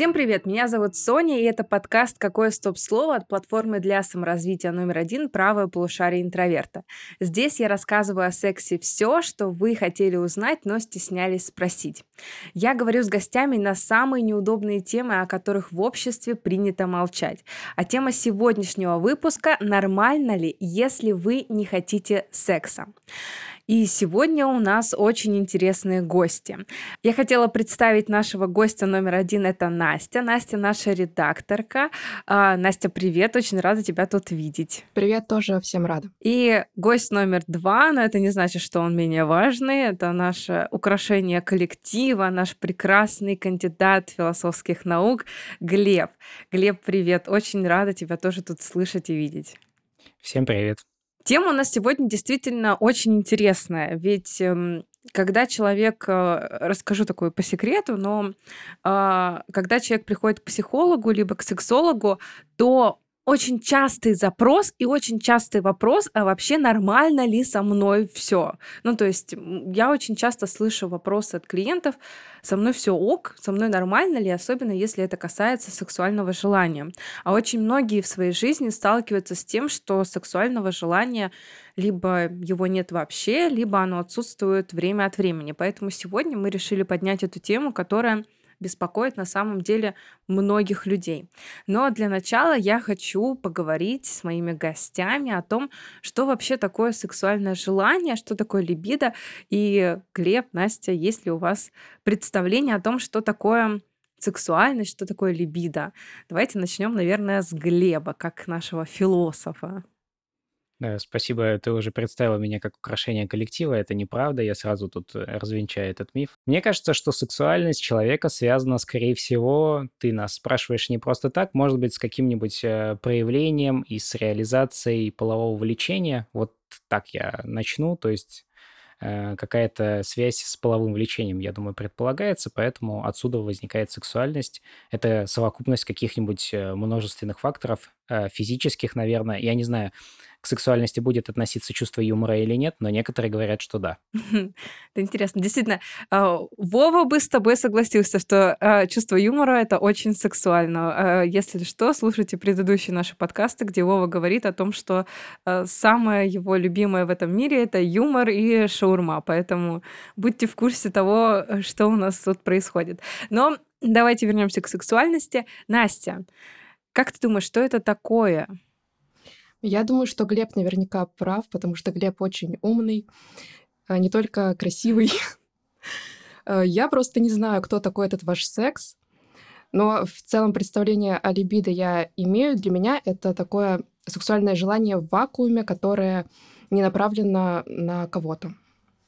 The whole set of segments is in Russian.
Всем привет, меня зовут Соня, и это подкаст «Какое стоп-слово» от платформы для саморазвития номер один «Правое полушарие интроверта». Здесь я рассказываю о сексе все, что вы хотели узнать, но стеснялись спросить. Я говорю с гостями на самые неудобные темы, о которых в обществе принято молчать. А тема сегодняшнего выпуска – «Нормально ли, если вы не хотите секса?» И сегодня у нас очень интересные гости. Я хотела представить нашего гостя номер один, это Настя. Настя наша редакторка. А, Настя, привет, очень рада тебя тут видеть. Привет, тоже всем рада. И гость номер два, но это не значит, что он менее важный, это наше украшение коллектива, наш прекрасный кандидат философских наук Глеб. Глеб, привет, очень рада тебя тоже тут слышать и видеть. Всем привет. Тема у нас сегодня действительно очень интересная, ведь эм, когда человек, э, расскажу такое по секрету, но а, когда человек приходит к психологу либо к сексологу, то очень частый запрос и очень частый вопрос, а вообще нормально ли со мной все? Ну, то есть я очень часто слышу вопросы от клиентов, со мной все ок, со мной нормально ли, особенно если это касается сексуального желания. А очень многие в своей жизни сталкиваются с тем, что сексуального желания либо его нет вообще, либо оно отсутствует время от времени. Поэтому сегодня мы решили поднять эту тему, которая беспокоит на самом деле многих людей. Но для начала я хочу поговорить с моими гостями о том, что вообще такое сексуальное желание, что такое либидо. И Глеб, Настя, есть ли у вас представление о том, что такое сексуальность, что такое либидо? Давайте начнем, наверное, с Глеба, как нашего философа. Да, спасибо, ты уже представила меня как украшение коллектива. Это неправда, я сразу тут э, развенчаю этот миф. Мне кажется, что сексуальность человека связана, скорее всего, ты нас спрашиваешь не просто так, может быть, с каким-нибудь э, проявлением и с реализацией полового влечения. Вот так я начну, то есть э, какая-то связь с половым влечением, я думаю, предполагается, поэтому отсюда возникает сексуальность. Это совокупность каких-нибудь множественных факторов, физических, наверное. Я не знаю, к сексуальности будет относиться чувство юмора или нет, но некоторые говорят, что да. Это интересно. Действительно, а, Вова бы с тобой согласился, что а, чувство юмора — это очень сексуально. А, если что, слушайте предыдущие наши подкасты, где Вова говорит о том, что самое его любимое в этом мире — это юмор и шаурма. Поэтому будьте в курсе того, что у нас тут происходит. Но давайте вернемся к сексуальности. Настя, как ты думаешь, что это такое? Я думаю, что Глеб наверняка прав, потому что Глеб очень умный, а не только красивый. Э, я просто не знаю, кто такой этот ваш секс, но в целом представление о либидо я имею. Для меня это такое сексуальное желание в вакууме, которое не направлено на кого-то.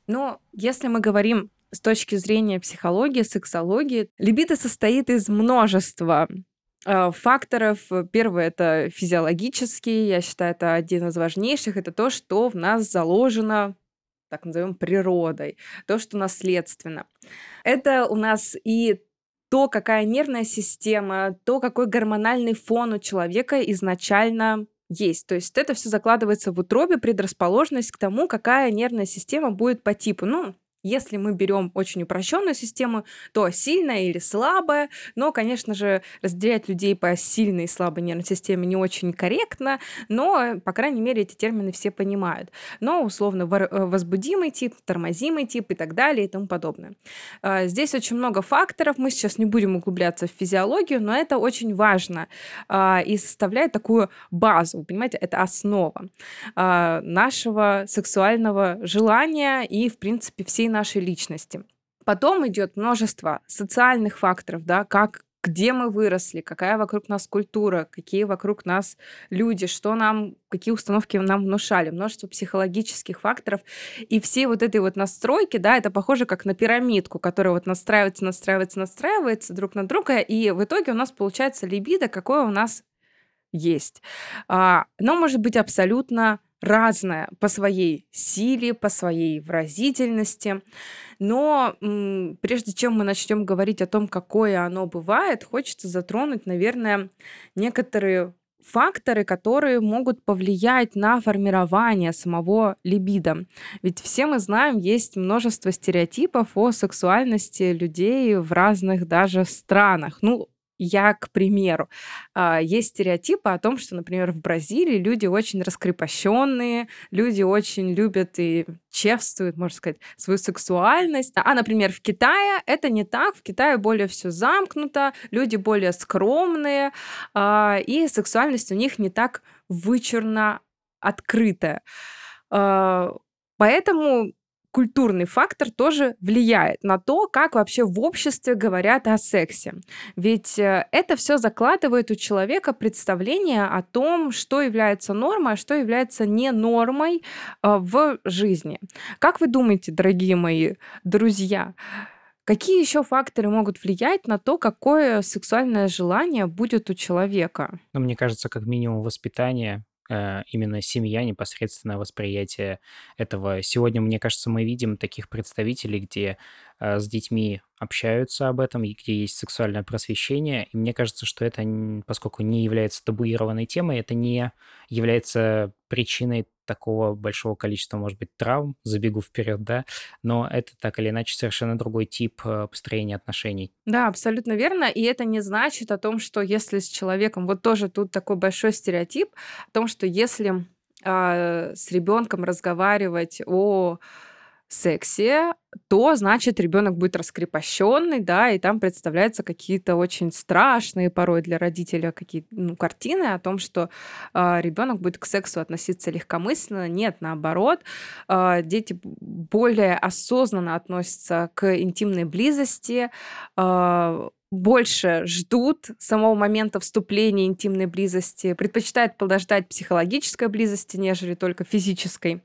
Ну, если мы говорим с точки зрения психологии, сексологии, либидо состоит из множества факторов. Первое это физиологический, я считаю, это один из важнейших. Это то, что в нас заложено так назовем природой, то, что наследственно. Это у нас и то, какая нервная система, то, какой гормональный фон у человека изначально есть. То есть это все закладывается в утробе, предрасположенность к тому, какая нервная система будет по типу. Ну, если мы берем очень упрощенную систему, то сильная или слабая, но, конечно же, разделять людей по сильной и слабой нервной системе не очень корректно, но, по крайней мере, эти термины все понимают. Но, условно, э, возбудимый тип, тормозимый тип и так далее и тому подобное. А, здесь очень много факторов, мы сейчас не будем углубляться в физиологию, но это очень важно а, и составляет такую базу, понимаете, это основа а, нашего сексуального желания и, в принципе, всей нашей личности. Потом идет множество социальных факторов, да, как где мы выросли, какая вокруг нас культура, какие вокруг нас люди, что нам, какие установки нам внушали, множество психологических факторов. И все вот этой вот настройки, да, это похоже как на пирамидку, которая вот настраивается, настраивается, настраивается друг на друга, и в итоге у нас получается либидо, какое у нас есть. А, оно может быть абсолютно разная по своей силе, по своей выразительности. Но м, прежде чем мы начнем говорить о том, какое оно бывает, хочется затронуть, наверное, некоторые факторы, которые могут повлиять на формирование самого либидо. Ведь все мы знаем, есть множество стереотипов о сексуальности людей в разных даже странах. Ну, я, к примеру, а, есть стереотипы о том, что, например, в Бразилии люди очень раскрепощенные, люди очень любят и чествуют, можно сказать, свою сексуальность. А, например, в Китае это не так. В Китае более все замкнуто, люди более скромные, а, и сексуальность у них не так вычурно открытая. А, поэтому культурный фактор тоже влияет на то, как вообще в обществе говорят о сексе. Ведь э, это все закладывает у человека представление о том, что является нормой, а что является не нормой э, в жизни. Как вы думаете, дорогие мои друзья, Какие еще факторы могут влиять на то, какое сексуальное желание будет у человека? Ну, мне кажется, как минимум воспитание, именно семья, непосредственное восприятие этого. Сегодня, мне кажется, мы видим таких представителей, где э, с детьми общаются об этом, где есть сексуальное просвещение. И мне кажется, что это, поскольку не является табуированной темой, это не является причиной такого большого количества, может быть, травм, забегу вперед, да, но это так или иначе совершенно другой тип э, построения отношений. Да, абсолютно верно. И это не значит о том, что если с человеком, вот тоже тут такой большой стереотип, о том, что если э, с ребенком разговаривать о сексе, то значит ребенок будет раскрепощенный, да, и там представляются какие-то очень страшные порой для родителя какие ну, картины о том, что э, ребенок будет к сексу относиться легкомысленно. Нет, наоборот, э, дети более осознанно относятся к интимной близости, э, больше ждут самого момента вступления интимной близости, предпочитают подождать психологической близости, нежели только физической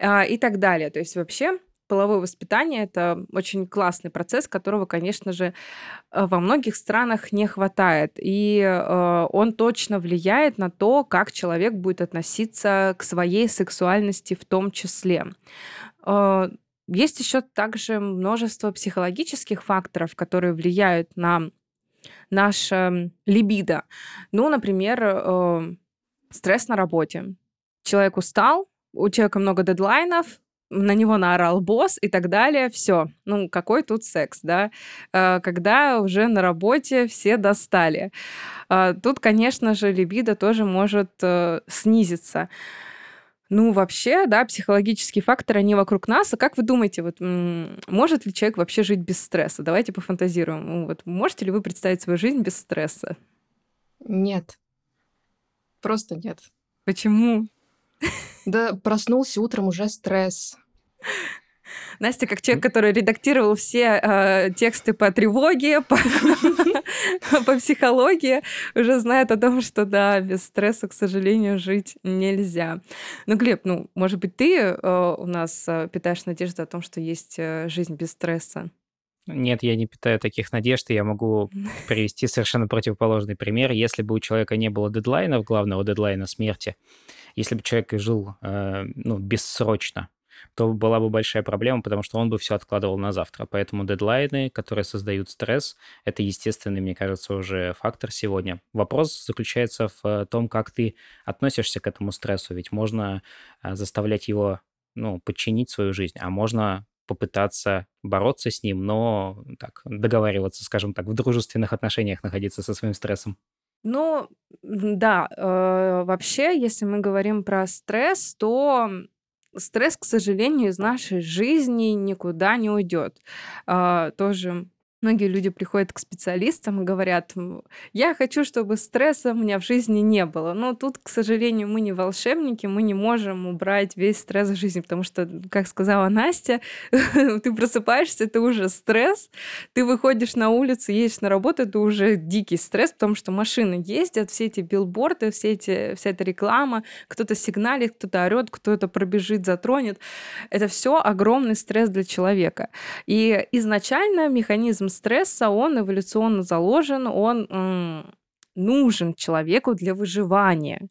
э, и так далее. То есть вообще половое воспитание это очень классный процесс, которого, конечно же, э, во многих странах не хватает. И э, он точно влияет на то, как человек будет относиться к своей сексуальности в том числе. Есть еще также множество психологических факторов, которые влияют на наше либидо. Ну, например, э, стресс на работе. Человек устал, у человека много дедлайнов, на него наорал босс и так далее, все. Ну, какой тут секс, да? Э, когда уже на работе все достали. Э, тут, конечно же, либидо тоже может э, снизиться. Ну, вообще, да, психологические факторы, они вокруг нас. А как вы думаете, вот может ли человек вообще жить без стресса? Давайте пофантазируем. Ну, вот можете ли вы представить свою жизнь без стресса? Нет. Просто нет. Почему? Да проснулся утром уже стресс. Настя, как человек, который редактировал все э, тексты по тревоге, по, по психологии, уже знает о том, что да, без стресса, к сожалению, жить нельзя. Ну, Глеб, ну, может быть, ты э, у нас э, питаешь надежду о том, что есть э, жизнь без стресса? Нет, я не питаю таких надежд, и я могу привести совершенно противоположный пример. Если бы у человека не было дедлайнов, главного дедлайна смерти, если бы человек жил э, ну, бессрочно, то была бы большая проблема, потому что он бы все откладывал на завтра. Поэтому дедлайны, которые создают стресс, это естественный, мне кажется, уже фактор сегодня. Вопрос заключается в том, как ты относишься к этому стрессу. Ведь можно э, заставлять его ну, подчинить свою жизнь, а можно попытаться бороться с ним, но так договариваться, скажем так, в дружественных отношениях находиться со своим стрессом. Ну, да, э, вообще, если мы говорим про стресс, то стресс, к сожалению, из нашей жизни никуда не уйдет. Э, тоже Многие люди приходят к специалистам и говорят, я хочу, чтобы стресса у меня в жизни не было. Но тут, к сожалению, мы не волшебники, мы не можем убрать весь стресс в жизни, потому что, как сказала Настя, ты просыпаешься, это уже стресс, ты выходишь на улицу, едешь на работу, это уже дикий стресс, потому что машины ездят, все эти билборды, все эти, вся эта реклама, кто-то сигналит, кто-то орет, кто-то пробежит, затронет. Это все огромный стресс для человека. И изначально механизм стресса, он эволюционно заложен, он нужен человеку для выживания.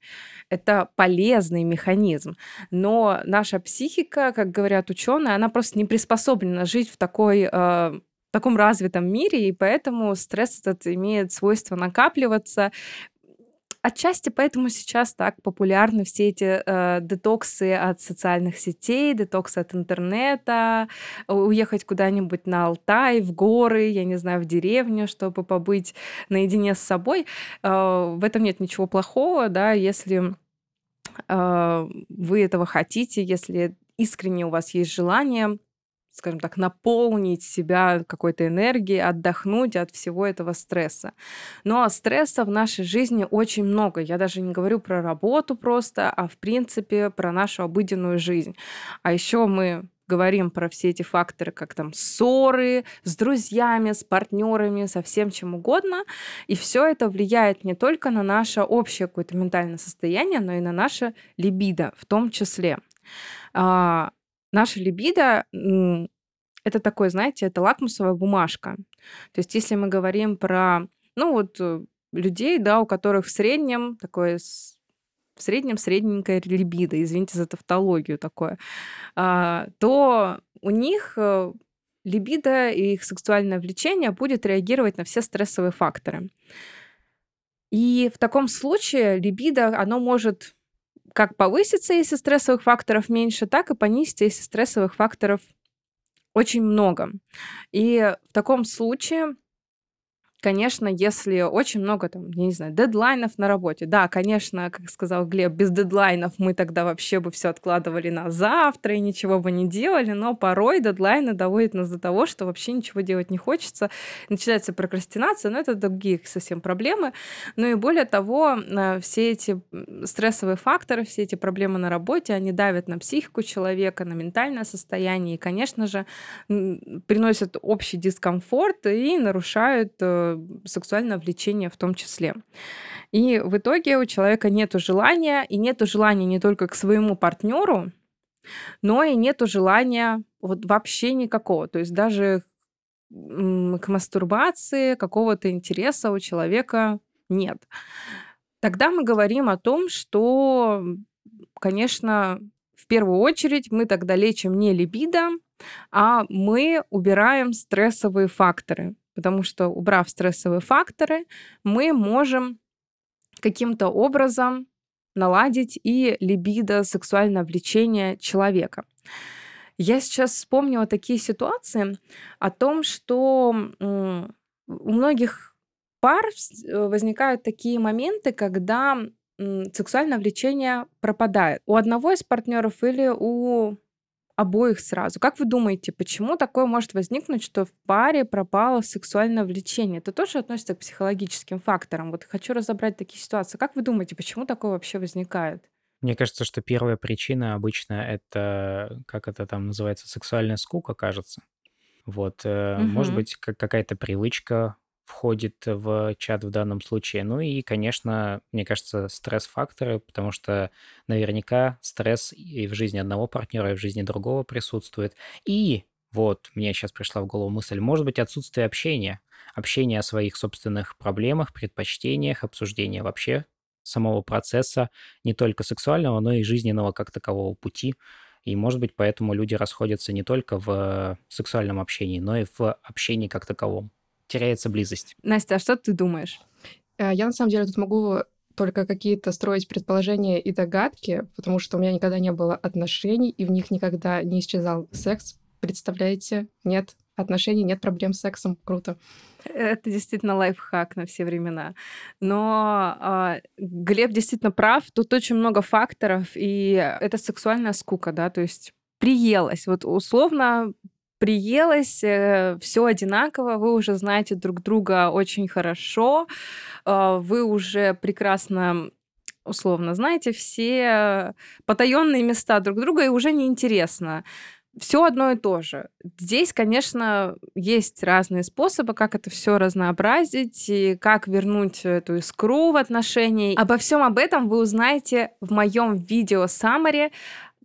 Это полезный механизм. Но наша психика, как говорят ученые, она просто не приспособлена жить в такой э, таком развитом мире, и поэтому стресс этот имеет свойство накапливаться, отчасти поэтому сейчас так популярны все эти э, детоксы от социальных сетей, детоксы от интернета, уехать куда-нибудь на Алтай, в горы, я не знаю, в деревню, чтобы побыть наедине с собой. Э, в этом нет ничего плохого, да, если э, вы этого хотите, если искренне у вас есть желание скажем так, наполнить себя какой-то энергией, отдохнуть от всего этого стресса. Но стресса в нашей жизни очень много. Я даже не говорю про работу просто, а в принципе про нашу обыденную жизнь. А еще мы говорим про все эти факторы, как там ссоры с друзьями, с партнерами, со всем чем угодно. И все это влияет не только на наше общее какое-то ментальное состояние, но и на наше либидо в том числе. Наша либидо это такой, знаете, это лакмусовая бумажка. То есть если мы говорим про, ну вот, э, людей, да, у которых в среднем такое в среднем средненькая либидо, извините за тавтологию такое, а, то у них э, либидо и их сексуальное влечение будет реагировать на все стрессовые факторы. И в таком случае либидо, оно может как повыситься, если стрессовых факторов меньше, так и понизиться, если стрессовых факторов очень много. И в таком случае Конечно, если очень много, там, я не знаю, дедлайнов на работе. Да, конечно, как сказал Глеб, без дедлайнов мы тогда вообще бы все откладывали на завтра и ничего бы не делали, но порой дедлайны доводят нас до того, что вообще ничего делать не хочется. Начинается прокрастинация, но это другие совсем проблемы. Ну и более того, э, все эти стрессовые факторы, все эти проблемы на работе, они давят на психику человека, на ментальное состояние и, конечно же, приносят общий дискомфорт и нарушают э, сексуальное влечение в том числе. И в итоге у человека нет желания, и нет желания не только к своему партнеру, но и нет желания вот вообще никакого. То есть даже к мастурбации какого-то интереса у человека нет. Тогда мы говорим о том, что, конечно, в первую очередь мы тогда лечим не либидо, а мы убираем стрессовые факторы. Потому что, убрав стрессовые факторы, мы можем каким-то образом наладить и либидо, сексуальное влечение человека. Я сейчас вспомнила такие ситуации о том, что у многих пар э, возникают такие моменты, когда сексуальное влечение пропадает у одного из партнеров или у обоих сразу. Как вы думаете, почему такое может возникнуть, что в паре пропало сексуальное влечение? Это тоже относится к психологическим факторам. Вот хочу разобрать такие ситуации. Как вы думаете, почему такое вообще возникает? Мне кажется, что первая причина обычно это, как это там называется, сексуальная скука, кажется. Вот, э, может быть, как какая-то привычка входит в чат в данном случае. Ну и, конечно, мне кажется, стресс-факторы, потому что наверняка стресс и в жизни одного партнера, и в жизни другого присутствует. И вот, мне сейчас пришла в голову мысль, может быть, отсутствие общения. Общение о своих собственных проблемах, предпочтениях, обсуждение вообще самого процесса, не только сексуального, но и жизненного как такового пути. И, может быть, поэтому люди расходятся не только в сексуальном общении, но и в общении как таковом теряется близость. Настя, а что ты думаешь? Э, я на самом деле тут могу только какие-то строить предположения и догадки, потому что у меня никогда не было отношений, и в них никогда не исчезал секс. Представляете? Нет отношений, нет проблем с сексом. Круто. Это действительно лайфхак на все времена. Но э, Глеб действительно прав. Тут очень много факторов, и это сексуальная скука, да, то есть приелась. Вот условно приелось, э, все одинаково, вы уже знаете друг друга очень хорошо, э, вы уже прекрасно условно знаете все потаенные места друг друга, и уже неинтересно. Все одно и то же. Здесь, конечно, есть разные способы, как это все разнообразить и как вернуть эту искру в отношении. Обо всем об этом вы узнаете в моем видео Самаре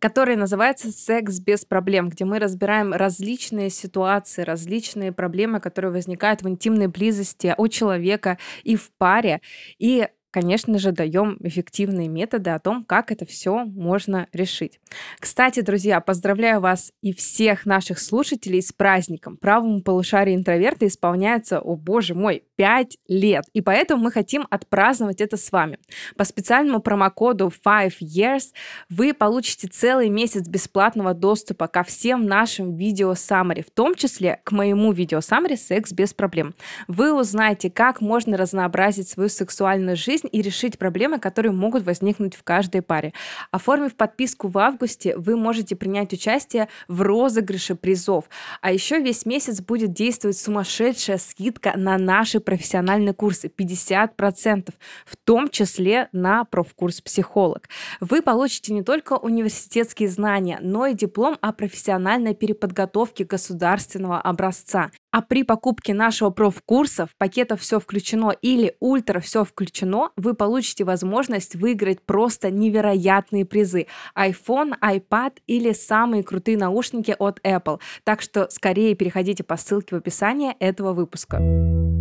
который называется «Секс без проблем», где мы разбираем различные ситуации, различные проблемы, которые возникают в интимной близости у человека и в паре. И конечно же, даем эффективные методы о том, как это все можно решить. Кстати, друзья, поздравляю вас и всех наших слушателей с праздником. Правому полушарию интроверта исполняется, о боже мой, 5 лет. И поэтому мы хотим отпраздновать это с вами. По специальному промокоду 5 years вы получите целый месяц бесплатного доступа ко всем нашим видео саммари, в том числе к моему видео саммари «Секс без проблем». Вы узнаете, как можно разнообразить свою сексуальную жизнь и решить проблемы, которые могут возникнуть в каждой паре. Оформив подписку в августе, вы можете принять участие в розыгрыше призов. А еще весь месяц будет действовать сумасшедшая скидка на наши профессиональные курсы 50%, в том числе на профкурс «Психолог». Вы получите не только университетские знания, но и диплом о профессиональной переподготовке государственного образца. А при покупке нашего профкурса в пакетах все включено или ультра все включено, вы получите возможность выиграть просто невероятные призы. iPhone, iPad или самые крутые наушники от Apple. Так что скорее переходите по ссылке в описании этого выпуска.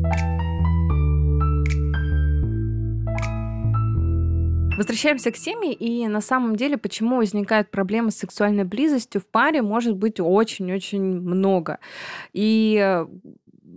Возвращаемся к теме, и на самом деле, почему возникают проблемы с сексуальной близостью в паре, может быть очень-очень много. И э,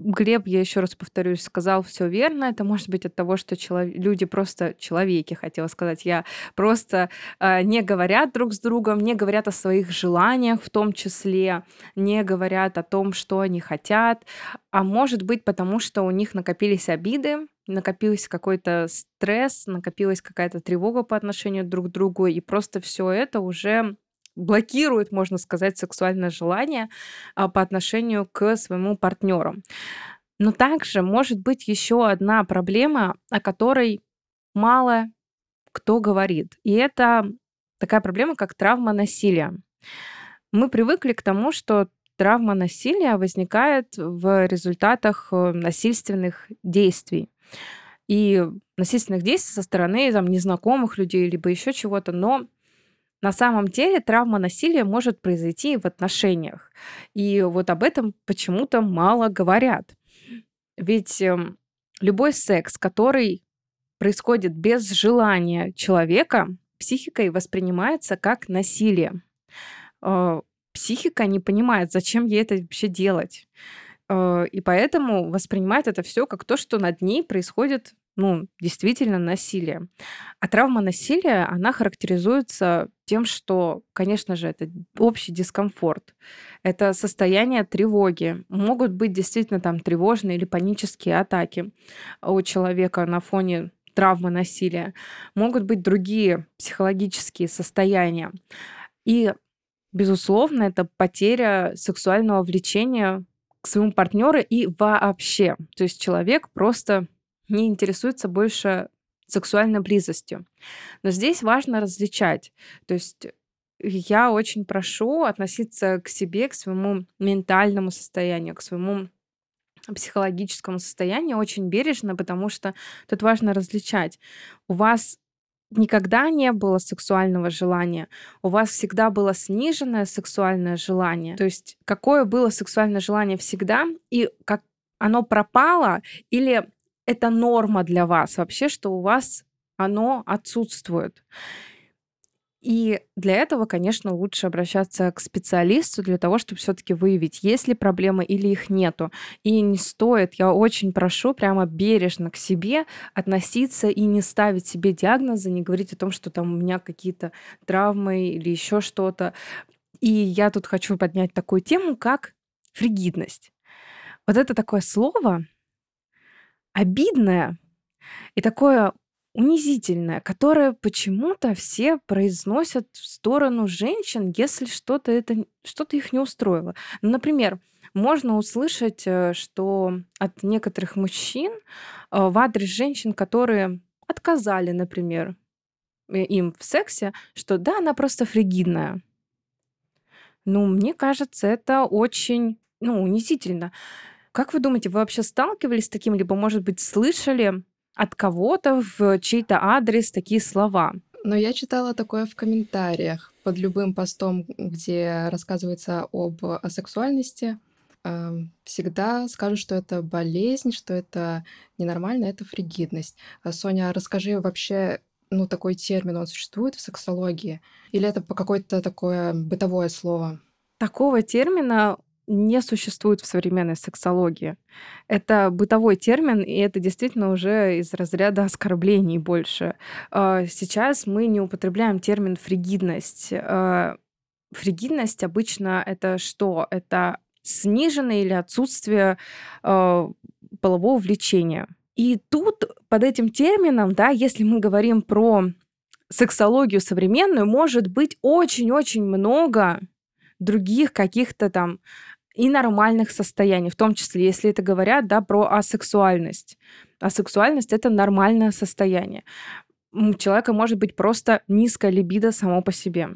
Глеб, я еще раз повторюсь, сказал все верно. Это может быть от того, что челов... люди просто человеки, хотела сказать. Я просто э, не говорят друг с другом, не говорят о своих желаниях в том числе, не говорят о том, что они хотят. А может быть, потому что у них накопились обиды, накопился какой-то стресс, накопилась какая-то тревога по отношению друг к другу, и просто все это уже блокирует, можно сказать, сексуальное желание а, по отношению к своему партнеру. Но также может быть еще одна проблема, о которой мало кто говорит. И это такая проблема, как травма насилия. Мы привыкли к тому, что травма насилия возникает в результатах э, насильственных действий и насильственных действий со стороны там, незнакомых людей, либо еще чего-то, но на самом деле травма насилия может произойти в отношениях. И вот об этом почему-то мало говорят. Ведь э, любой секс, который происходит без желания человека, психикой воспринимается как насилие. Э, психика не понимает, зачем ей это вообще делать. Э, и поэтому воспринимает это все как то, что над ней происходит ну, действительно насилие. А травма насилия, она характеризуется тем, что, конечно же, это общий дискомфорт, это состояние тревоги. Могут быть действительно там тревожные или панические атаки у человека на фоне травмы насилия. Могут быть другие психологические состояния. И, безусловно, это потеря сексуального влечения к своему партнеру и вообще. То есть человек просто не интересуется больше сексуальной близостью. Но здесь важно различать. То есть я очень прошу относиться к себе, к своему ментальному состоянию, к своему психологическому состоянию очень бережно, потому что тут важно различать. У вас никогда не было сексуального желания, у вас всегда было сниженное сексуальное желание. То есть какое было сексуальное желание всегда, и как оно пропало, или это норма для вас вообще, что у вас оно отсутствует. И для этого, конечно, лучше обращаться к специалисту для того, чтобы все-таки выявить, есть ли проблемы или их нету. И не стоит, я очень прошу прямо бережно к себе относиться и не ставить себе диагнозы, не говорить о том, что там у меня какие-то травмы или еще что-то. И я тут хочу поднять такую тему, как фригидность. Вот это такое слово, обидное и такое унизительное, которое почему-то все произносят в сторону женщин, если что-то это что-то их не устроило. Ну, например, можно услышать, э, что от некоторых мужчин э, в адрес женщин, которые отказали, например, им в сексе, что да, она просто фригидная. Ну, мне кажется, это очень, ну, унизительно. Как вы думаете, вы вообще сталкивались с таким, либо, может быть, слышали от кого-то в чей-то адрес такие слова? Но я читала такое в комментариях под любым постом, где рассказывается об асексуальности. Эм, всегда скажут, что это болезнь, что это ненормально, это фригидность. А, Соня, расскажи вообще, ну, такой термин, он существует в сексологии? Или это какое-то такое бытовое слово? Такого термина не существует в современной сексологии. Это бытовой термин, и это действительно уже из разряда оскорблений больше. А, сейчас мы не употребляем термин фригидность. А, фригидность обычно это что? Это сниженное или отсутствие а, полового влечения. И тут под этим термином, да, если мы говорим про сексологию современную, может быть очень-очень много других каких-то там и нормальных состояний, в том числе, если это говорят, да, про асексуальность. Асексуальность — это нормальное состояние. У человека может быть просто низкая либидо само по себе.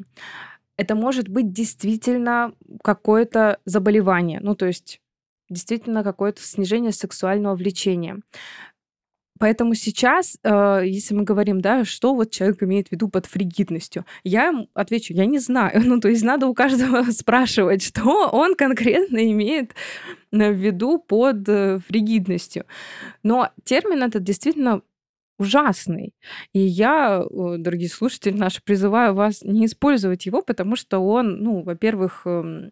Это может быть действительно какое-то заболевание, ну, то есть действительно какое-то снижение сексуального влечения. Поэтому сейчас, э, если мы говорим, да, что вот человек имеет в виду под фригидностью, я отвечу, я не знаю. Ну, то есть надо у каждого спрашивать, что он конкретно имеет в виду под э, фригидностью. Но термин этот действительно ужасный. И я, дорогие слушатели наши, призываю вас не использовать его, потому что он, ну, во-первых, эм,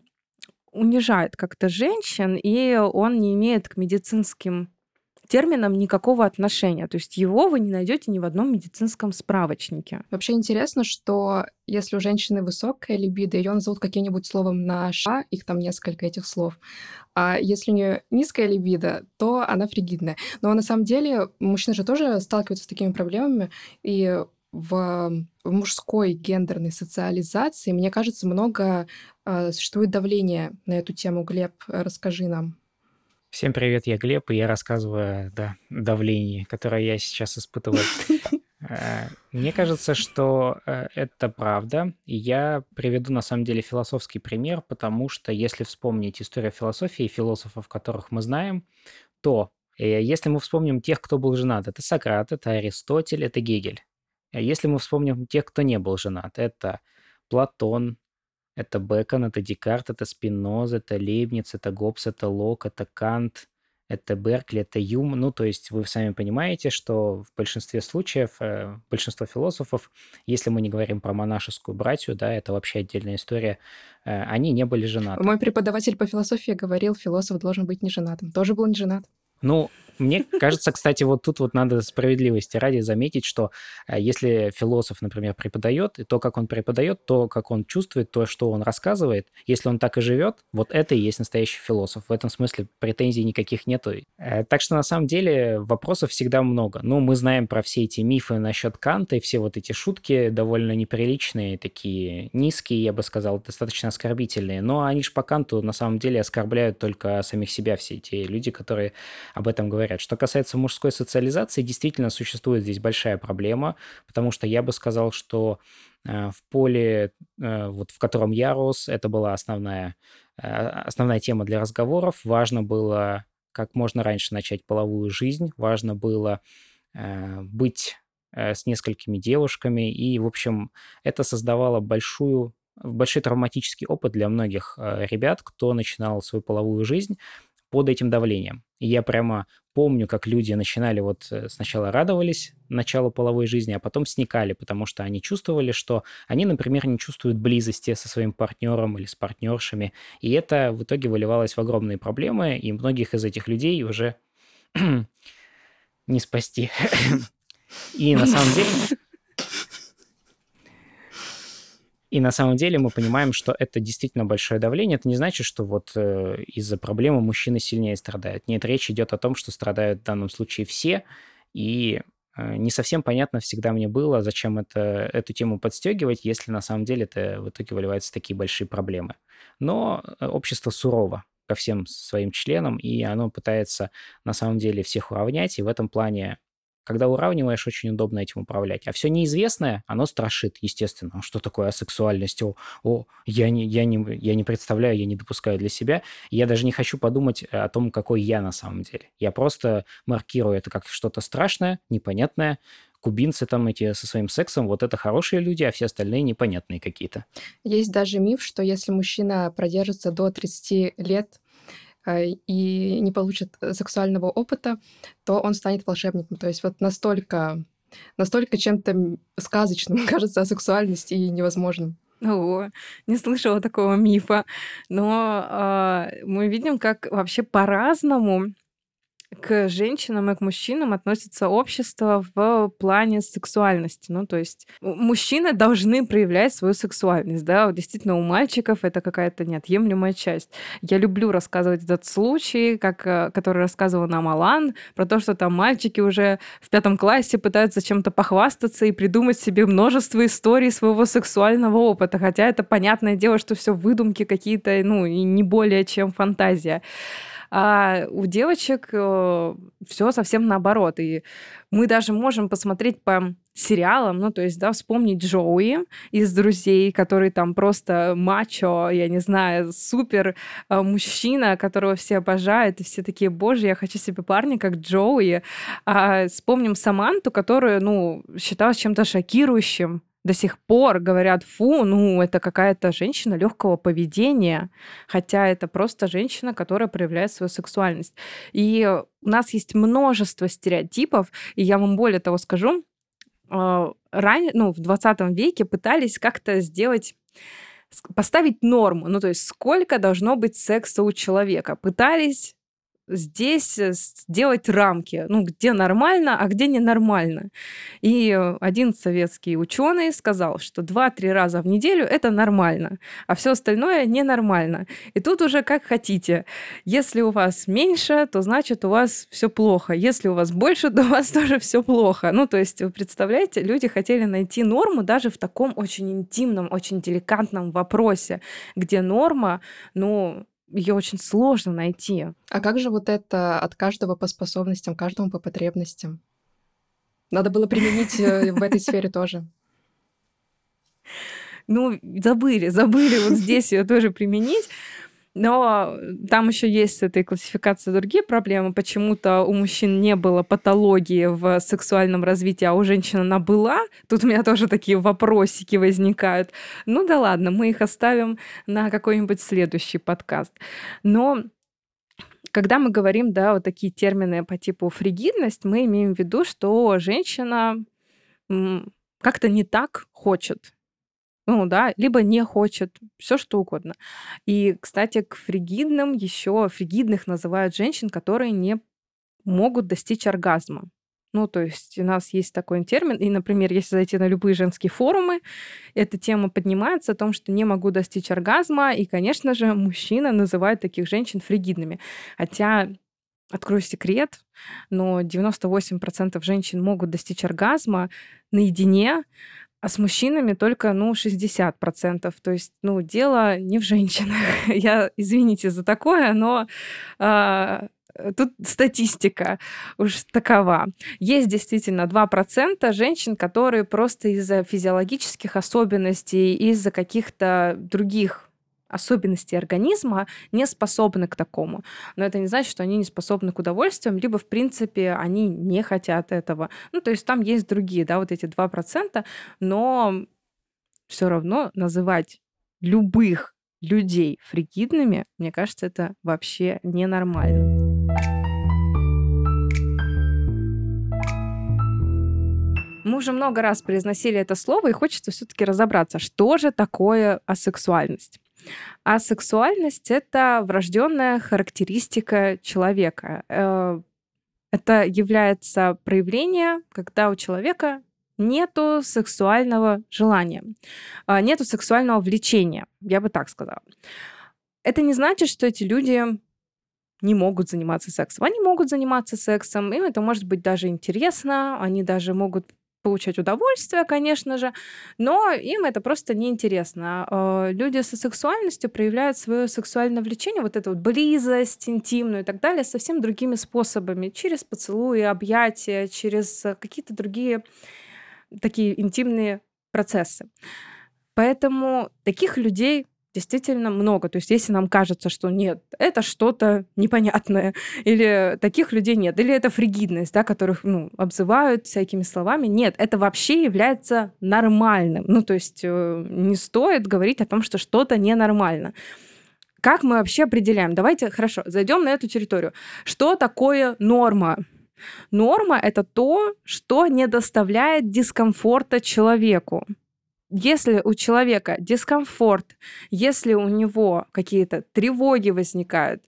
унижает как-то женщин, и он не имеет к медицинским терминам никакого отношения. То есть его вы не найдете ни в одном медицинском справочнике. Вообще интересно, что если у женщины высокая либидо, ее назовут каким-нибудь словом на ша, их там несколько этих слов. А если у нее низкая либидо, то она фригидная. Но на самом деле мужчины же тоже сталкиваются с такими проблемами, и в, в мужской гендерной социализации, мне кажется, много э, существует давления на эту тему. Глеб, расскажи нам. Всем привет, я Глеб, и я рассказываю о давлении, которое я сейчас испытываю. Э, мне кажется, что э, это правда. И я приведу на самом деле философский пример, потому что если вспомнить историю философии и философов, которых мы знаем, то э, если мы вспомним тех, кто был женат, это Сократ, это Аристотель, это Гегель. Если мы вспомним тех, кто не был женат, это Платон, это Бекон, это Декарт, это Спиноза, это Лейбниц, это Гоббс, это Лок, это Кант, это Беркли, это Юм. Ну, то есть вы сами понимаете, что в большинстве случаев э, большинство философов, если мы не говорим про монашескую братью, да, это вообще отдельная история, э, они не были женаты. Мой преподаватель по философии говорил, философ должен быть неженатым. Тоже был не женат. Ну, мне кажется, кстати, вот тут вот надо справедливости ради заметить, что э, если философ, например, преподает, и то, как он преподает, то, как он чувствует, то, что он рассказывает, если он так и живет, вот это и есть настоящий философ. В этом смысле претензий никаких нету. Э, так что на самом деле вопросов всегда много. Ну, мы знаем про все эти мифы насчет Канта и все вот эти шутки довольно неприличные, такие низкие, я бы сказал, достаточно оскорбительные. Но они же по Канту на самом деле оскорбляют только самих себя все эти люди, которые об этом говорят. Что касается мужской социализации, действительно существует здесь большая проблема, потому что я бы сказал, что э, в поле, э, вот в котором я рос, это была основная, э, основная тема для разговоров. Важно было как можно раньше начать половую жизнь, важно было быть с несколькими девушками, и, в общем, это создавало большую большой травматический опыт для многих ребят, кто начинал свою половую жизнь под этим давлением. И я прямо помню, как люди начинали вот э, сначала радовались началу половой жизни, а потом сникали, потому что они чувствовали, что они, например, не чувствуют близости со своим партнером или с партнершами. И это в итоге выливалось в огромные проблемы, и многих из этих людей уже не спасти. И на самом деле и на самом деле мы понимаем, что это действительно большое давление. Это не значит, что вот э, из-за проблемы мужчины сильнее страдают. Нет, речь идет о том, что страдают в данном случае все. И э, не совсем понятно всегда мне было, зачем это, эту тему подстегивать, если на самом деле это в итоге выливаются такие большие проблемы. Но э, общество сурово ко всем своим членам, и оно пытается на самом деле всех уравнять, и в этом плане когда уравниваешь, очень удобно этим управлять. А все неизвестное, оно страшит, естественно. Что такое асексуальность? О, о я, не, я, не, я не представляю, я не допускаю для себя. я даже не хочу подумать о том, какой я на самом деле. Я просто маркирую это как что-то страшное, непонятное. Кубинцы там эти со своим сексом, вот это хорошие люди, а все остальные непонятные какие-то. Есть даже миф, что если мужчина продержится до 30 лет Э, и не получит э, сексуального опыта, то он станет волшебником. То есть вот настолько, настолько чем-то сказочным кажется о сексуальности и невозможным. О, не слышала такого мифа. Но а, мы видим, как вообще по-разному к женщинам и к мужчинам относится общество в плане сексуальности. Ну, то есть мужчины должны проявлять свою сексуальность, да, вот действительно у мальчиков это какая-то неотъемлемая часть. Я люблю рассказывать этот случай, как, э, который рассказывал нам Алан, про то, что там мальчики уже в пятом классе пытаются чем-то похвастаться и придумать себе множество историй своего сексуального опыта, хотя это понятное дело, что все выдумки какие-то, ну, и не более чем фантазия. А у девочек э, все совсем наоборот. И мы даже можем посмотреть по сериалам, ну, то есть, да, вспомнить Джоуи из «Друзей», который там просто мачо, я не знаю, супер э, мужчина, которого все обожают, и все такие, боже, я хочу себе парня, как Джоуи. А вспомним Саманту, которую, ну, считалась чем-то шокирующим до сих пор говорят, фу, ну, это какая-то женщина легкого поведения, хотя это просто женщина, которая проявляет свою сексуальность. И у нас есть множество стереотипов, и я вам более того скажу, а, ранее, ну, в 20 веке пытались как-то сделать поставить норму, ну то есть сколько должно быть секса у человека. Пытались здесь э, сделать рамки, ну, где нормально, а где ненормально. И один советский ученый сказал, что 2-3 раза в неделю это нормально, а все остальное ненормально. И тут уже как хотите. Если у вас меньше, то значит у вас все плохо. Если у вас больше, то у вас тоже все плохо. Ну, то есть, вы представляете, люди хотели найти норму даже в таком очень интимном, очень деликатном вопросе, где норма, ну, ее очень сложно найти. А как же вот это от каждого по способностям, каждому по потребностям? Надо было применить э, в этой сфере тоже. Ну, забыли, забыли вот здесь ее тоже применить. Но там еще есть с этой классификацией другие проблемы. Почему-то у мужчин не было патологии в сексуальном развитии, а у женщин она была. Тут у меня тоже такие вопросики возникают. Ну да ладно, мы их оставим на какой-нибудь следующий подкаст. Но когда мы говорим, да, вот такие термины по типу фригидность, мы имеем в виду, что женщина как-то не так хочет ну да, либо не хочет, все что угодно. И, кстати, к фригидным еще фригидных называют женщин, которые не могут достичь оргазма. Ну, то есть у нас есть такой термин, и, например, если зайти на любые женские форумы, эта тема поднимается о том, что не могу достичь оргазма, и, конечно же, мужчина называет таких женщин фригидными. Хотя Открою секрет, но 98% женщин могут достичь оргазма наедине, а с мужчинами только, ну, 60%. То есть, ну, дело не в женщинах. Я, извините за такое, но а, тут статистика уж такова. Есть действительно 2% женщин, которые просто из-за физиологических особенностей, из-за каких-то других особенности организма не способны к такому. Но это не значит, что они не способны к удовольствиям, либо, в принципе, они не хотят этого. Ну, то есть там есть другие, да, вот эти 2%, но все равно называть любых людей фригидными, мне кажется, это вообще ненормально. Мы уже много раз произносили это слово, и хочется все-таки разобраться, что же такое асексуальность. А сексуальность — это врожденная характеристика человека. Э, это является проявление, когда у человека нету сексуального желания, а, нету сексуального влечения, я бы так сказала. Это не значит, что эти люди не могут заниматься сексом. Они могут заниматься сексом, им это может быть даже интересно, они даже могут получать удовольствие, конечно же, но им это просто неинтересно. А, люди со сексуальностью проявляют свое сексуальное влечение, вот эту вот близость интимную и так далее, совсем другими способами, через поцелуи, объятия, через какие-то другие такие интимные процессы. Поэтому таких людей действительно много. То есть если нам кажется, что нет, это что-то непонятное, или таких людей нет, или это фригидность, да, которых ну, обзывают всякими словами, нет, это вообще является нормальным. Ну, то есть э, не стоит говорить о том, что что-то ненормально. Как мы вообще определяем? Давайте, хорошо, зайдем на эту территорию. Что такое норма? Норма — это то, что не доставляет дискомфорта человеку если у человека дискомфорт, если у него какие-то тревоги возникают, э,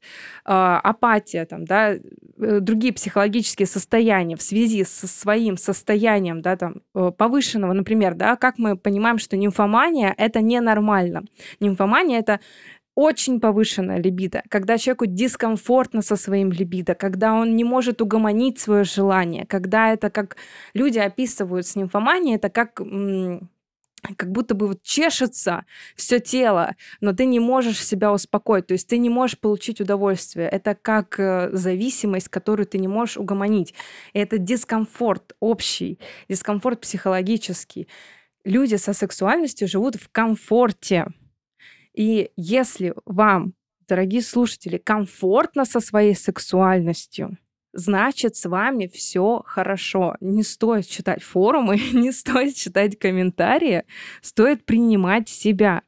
апатия, там, да, э, другие психологические состояния в связи со своим состоянием, да, там, э, повышенного, например, да, как мы понимаем, что нимфомания — это ненормально. Нимфомания — это очень повышенная либидо, когда человеку дискомфортно со своим либидо, когда он не может угомонить свое желание, когда это как люди описывают с нимфоманией, это как как будто бы вот чешется все тело, но ты не можешь себя успокоить, то есть ты не можешь получить удовольствие. Это как э, зависимость, которую ты не можешь угомонить. Это дискомфорт общий, дискомфорт психологический. Люди со сексуальностью живут в комфорте. И если вам, дорогие слушатели, комфортно со своей сексуальностью, значит, с вами все хорошо. Не стоит читать форумы, не стоит читать комментарии, стоит принимать себя.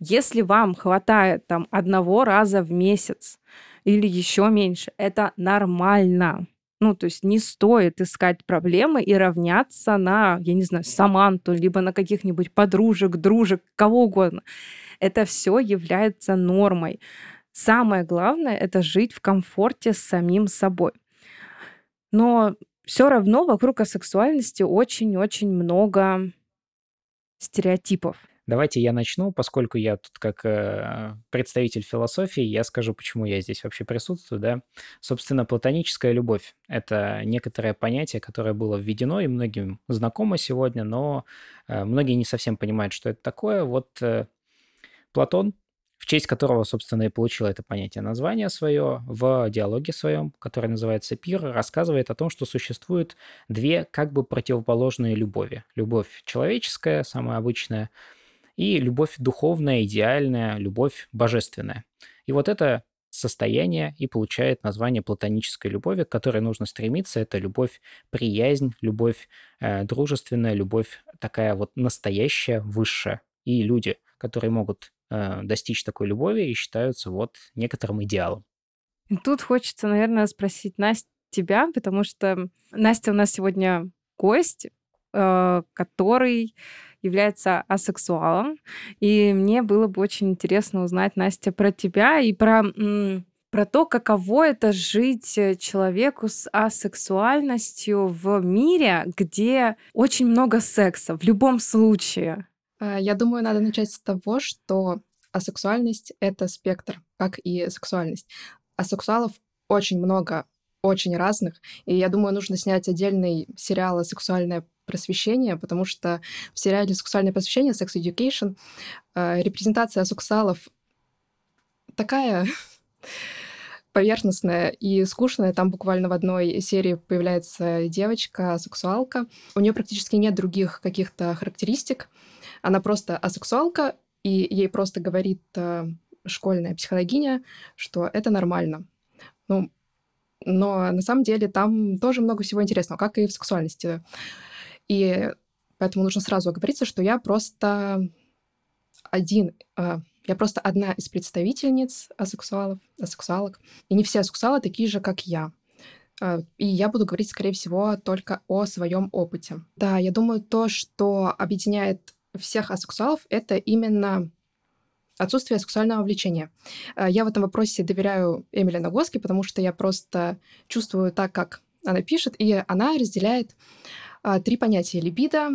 Если вам хватает там одного раза в месяц или еще меньше, это нормально. Ну, то есть не стоит искать проблемы и равняться на, я не знаю, Саманту, либо на каких-нибудь подружек, дружек, кого угодно. Это все является нормой. Самое главное — это жить в комфорте с самим собой. Но все равно вокруг асексуальности очень-очень много стереотипов. Давайте я начну, поскольку я тут как э, представитель философии, я скажу, почему я здесь вообще присутствую, да. Собственно, платоническая любовь — это некоторое понятие, которое было введено и многим знакомо сегодня, но э, многие не совсем понимают, что это такое. Вот э, Платон честь которого, собственно, и получил это понятие название свое, в диалоге своем, который называется «Пир», рассказывает о том, что существует две как бы противоположные любови. Любовь человеческая, самая обычная, и любовь духовная, идеальная, любовь божественная. И вот это состояние и получает название платонической любови, к которой нужно стремиться. Это любовь, приязнь, любовь э, дружественная, любовь такая вот настоящая, высшая. И люди, которые могут достичь такой любови и считаются вот некоторым идеалом. Тут хочется, наверное, спросить Настя тебя, потому что Настя у нас сегодня гость, э, который является асексуалом, и мне было бы очень интересно узнать, Настя, про тебя и про про то, каково это жить э, человеку с асексуальностью в мире, где очень много секса в любом случае. А, я думаю, надо начать с того, что асексуальность — это спектр, как и сексуальность. Асексуалов очень много, очень разных, и я думаю, нужно снять отдельный сериал «Сексуальное просвещение», потому что в сериале «Сексуальное просвещение» Sex Education а, репрезентация асексуалов такая поверхностная и скучная. Там буквально в одной серии появляется девочка, сексуалка. У нее практически нет других каких-то характеристик. Она просто асексуалка, и ей просто говорит э, школьная психологиня, что это нормально. Ну, но на самом деле там тоже много всего интересного, как и в сексуальности. И поэтому нужно сразу оговориться, что я просто один, э, я просто одна из представительниц асексуалов, асексуалок. И не все асексуалы такие же, как я. Э, и я буду говорить, скорее всего, только о своем опыте. Да, я думаю, то, что объединяет всех асексуалов — это именно отсутствие сексуального влечения. Э, я в этом вопросе доверяю Эмили Нагоски, потому что я просто чувствую так, как она пишет, и она разделяет а, три понятия — либидо,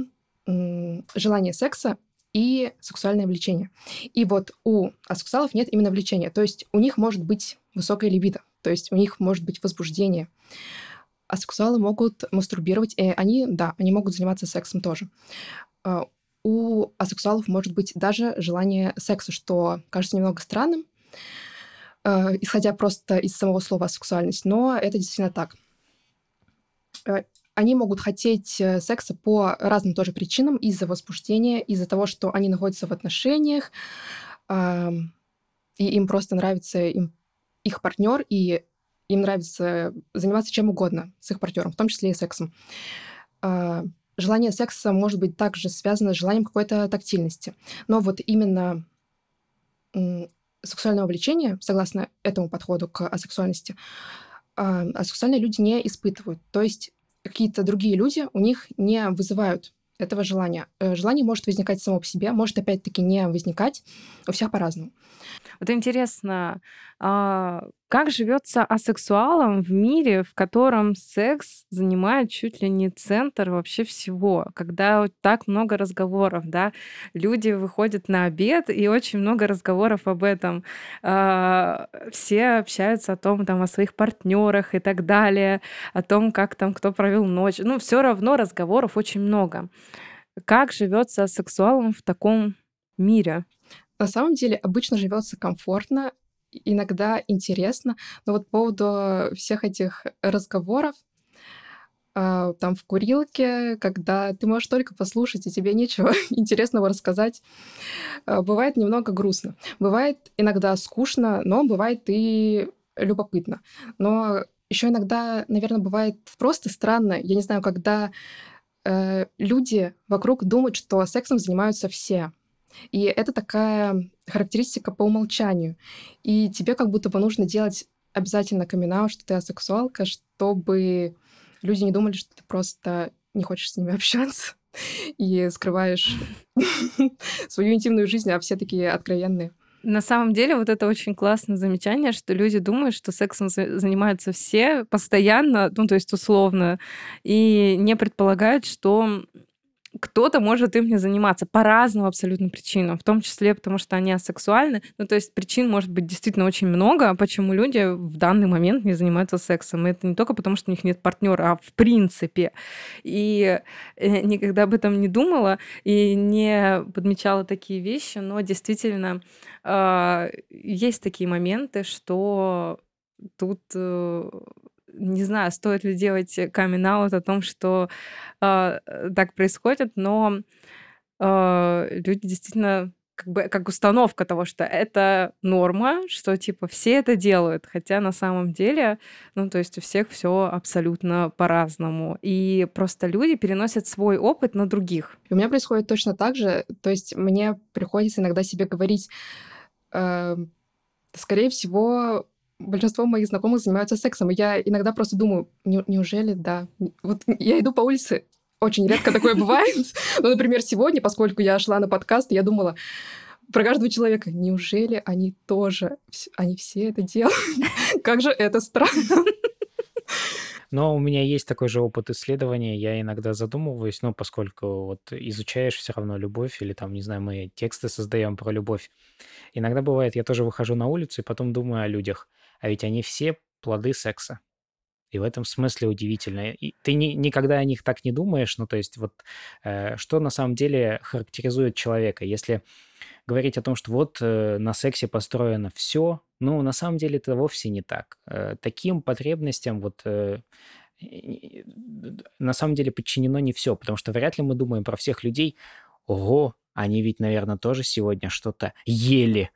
желание секса и сексуальное влечение. И вот у асексуалов нет именно влечения, то есть у них может быть высокая либидо, то есть у них может быть возбуждение. Асексуалы могут мастурбировать, и они, да, они могут заниматься сексом тоже. А, у асексуалов может быть даже желание секса, что кажется немного странным, э, исходя просто из самого слова сексуальность, но это действительно так. Э, они могут хотеть э, секса по разным тоже причинам, из-за возбуждения, из-за того, что они находятся в отношениях, и им просто нравится им, их партнер, и им нравится заниматься чем угодно с их партнером, в том числе и сексом. Желание секса может быть также связано с желанием какой-то тактильности. Но вот именно сексуального влечения, согласно этому подходу к асексуальности, асексуальные люди не испытывают. То есть какие-то другие люди у них не вызывают этого желания. Э, желание может возникать само по себе, может опять-таки не возникать. У всех по-разному. Вот интересно, а, как живется асексуалам в мире, в котором секс занимает чуть ли не центр вообще всего, когда так много разговоров, да, люди выходят на обед и очень много разговоров об этом, а, все общаются о том, там, о своих партнерах и так далее, о том, как там кто провел ночь, ну, все равно разговоров очень много. Как живется сексуалом в таком мире? На самом деле обычно живется комфортно, иногда интересно, но вот по поводу всех этих разговоров, а, там в курилке, когда ты можешь только послушать, и тебе нечего интересного рассказать, а, бывает немного грустно. Бывает иногда скучно, но бывает и любопытно. Но еще иногда, наверное, бывает просто странно. Я не знаю, когда э, люди вокруг думают, что сексом занимаются все. И это такая характеристика по умолчанию. И тебе как будто бы нужно делать обязательно камин что ты асексуалка, чтобы люди не думали, что ты просто не хочешь с ними общаться и скрываешь свою интимную жизнь, а все такие откровенные. На самом деле, вот это очень классное замечание, что люди думают, что сексом занимаются все постоянно, ну, то есть условно, и не предполагают, что кто-то может им не заниматься по разным абсолютно причинам, в том числе потому, что они асексуальны. Ну, то есть причин может быть действительно очень много, почему люди в данный момент не занимаются сексом. И это не только потому, что у них нет партнера, а в принципе. И э, никогда об этом не думала и не подмечала такие вещи, но действительно э, есть такие моменты, что тут э, не знаю, стоит ли делать камин о том, что э, так происходит, но э, люди действительно как бы как установка того, что это норма, что типа все это делают, хотя на самом деле, ну то есть у всех все абсолютно по-разному, и просто люди переносят свой опыт на других. У меня происходит точно так же, то есть мне приходится иногда себе говорить, э, скорее всего, большинство моих знакомых занимаются сексом. И я иногда просто думаю, не, неужели, да. Вот я иду по улице, очень редко такое бывает. Ну, например, сегодня, поскольку я шла на подкаст, я думала про каждого человека, неужели они тоже, они все это делают? Как же это странно. Но у меня есть такой же опыт исследования. Я иногда задумываюсь, ну, поскольку вот изучаешь все равно любовь, или там, не знаю, мы тексты создаем про любовь. Иногда бывает, я тоже выхожу на улицу и потом думаю о людях а ведь они все плоды секса. И в этом смысле удивительно. И ты ни, никогда о них так не думаешь. Ну, то есть вот э, что на самом деле характеризует человека? Если говорить о том, что вот э, на сексе построено все, ну, на самом деле это вовсе не так. Э, таким потребностям вот... Э, на самом деле подчинено не все, потому что вряд ли мы думаем про всех людей, ого, они ведь, наверное, тоже сегодня что-то ели.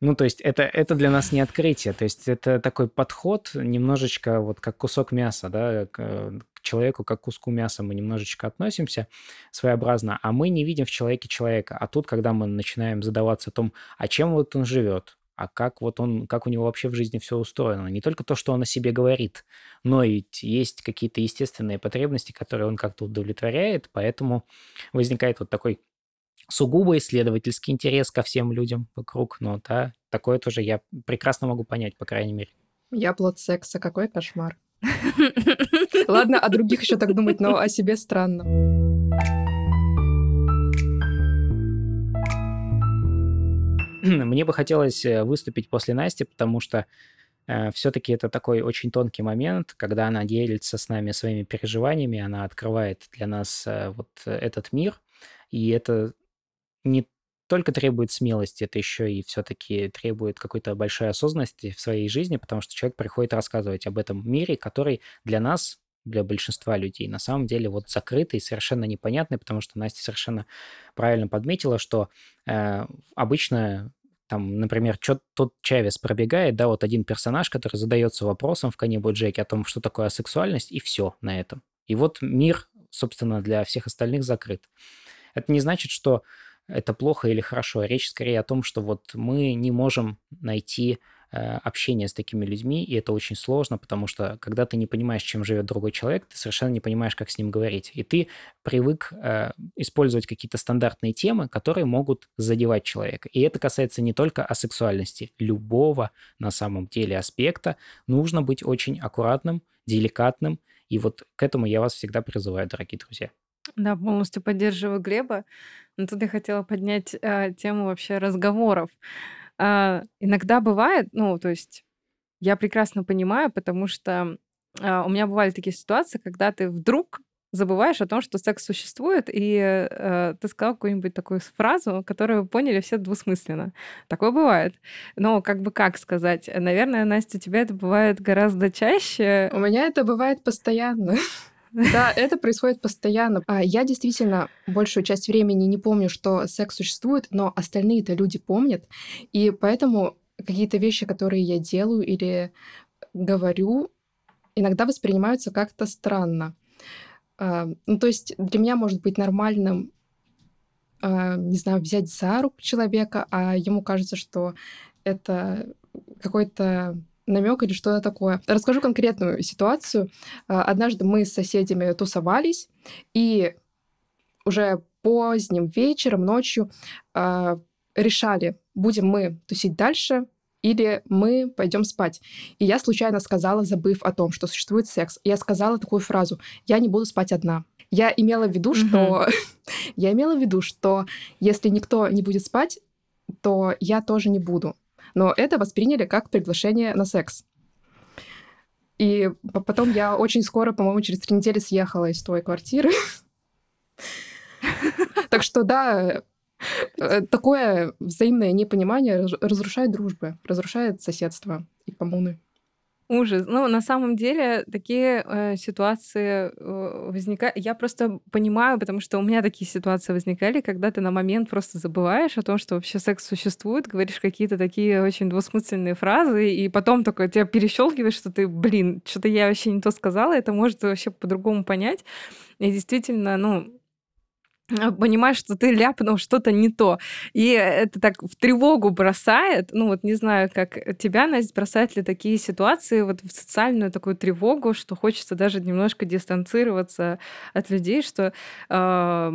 Ну, то есть это, это для нас не открытие, то есть это такой подход немножечко вот как кусок мяса, да, к, к человеку как куску мяса мы немножечко относимся своеобразно, а мы не видим в человеке человека. А тут, когда мы начинаем задаваться о том, а чем вот он живет, а как вот он, как у него вообще в жизни все устроено. Не только то, что он о себе говорит, но и есть какие-то естественные потребности, которые он как-то удовлетворяет, поэтому возникает вот такой сугубо исследовательский интерес ко всем людям вокруг, но да, такое тоже я прекрасно могу понять, по крайней мере. Я плод секса, какой кошмар. Ладно, о других еще так думать, но о себе странно. Мне бы хотелось э, выступить после Насти, потому что э, все-таки это такой очень тонкий момент, когда она делится с нами своими переживаниями, она открывает для нас э, вот этот мир, и это не только требует смелости, это еще и все-таки требует какой-то большой осознанности в своей жизни, потому что человек приходит рассказывать об этом мире, который для нас, для большинства людей, на самом деле вот закрытый, совершенно непонятный, потому что Настя совершенно правильно подметила, что э, обычно там, например, что тот Чавес пробегает, да, вот один персонаж, который задается вопросом в Коне Джеке о том, что такое сексуальность, и все на этом. И вот мир, собственно, для всех остальных закрыт. Это не значит, что это плохо или хорошо. Речь скорее о том, что вот мы не можем найти э, общение с такими людьми, и это очень сложно, потому что когда ты не понимаешь, чем живет другой человек, ты совершенно не понимаешь, как с ним говорить. И ты привык э, использовать какие-то стандартные темы, которые могут задевать человека. И это касается не только о сексуальности. Любого на самом деле аспекта нужно быть очень аккуратным, деликатным, и вот к этому я вас всегда призываю, дорогие друзья. Да, полностью поддерживаю Глеба. Но тут я хотела поднять э, тему вообще разговоров. А, иногда бывает, ну, то есть я прекрасно понимаю, потому что а, у меня бывали такие ситуации, когда ты вдруг забываешь о том, что секс существует, и э, ты сказал какую-нибудь такую фразу, которую поняли все двусмысленно. Такое бывает. Но как бы как сказать? Наверное, Настя, у тебя это бывает гораздо чаще. У меня это бывает постоянно. Да, это происходит постоянно. А, я действительно большую часть времени не помню, что секс существует, но остальные-то люди помнят. И поэтому какие-то вещи, которые я делаю или говорю, иногда воспринимаются как-то странно. А, ну, то есть для меня может быть нормальным, а, не знаю, взять за руку человека, а ему кажется, что это какой-то намек или что-то такое. Расскажу конкретную ситуацию. А, однажды мы с соседями тусовались, и уже поздним вечером, ночью а, решали, будем мы тусить дальше или мы пойдем спать. И я случайно сказала, забыв о том, что существует секс, я сказала такую фразу: "Я не буду спать одна". Я имела в виду, что я имела в виду, что если никто не будет спать, то я тоже не буду но это восприняли как приглашение на секс. И потом я очень скоро, по-моему, через три недели съехала из той квартиры. Так что да, э, такое взаимное непонимание разрушает дружбы, разрушает соседство и коммуны. Ужас. Ну, на самом деле, такие э, ситуации э, возникают. Я просто понимаю, потому что у меня такие ситуации возникали, когда ты на момент просто забываешь о том, что вообще секс существует, говоришь какие-то такие очень двусмысленные фразы, и потом только тебя перещелкиваешь, что ты, блин, что-то я вообще не то сказала, это может вообще по-другому понять. И действительно, ну, понимаешь, что ты ляпнул что-то не то. И это так в тревогу бросает. Ну вот не знаю, как тебя, Настя, бросают ли такие ситуации вот в социальную такую тревогу, что хочется даже немножко дистанцироваться от людей, что э,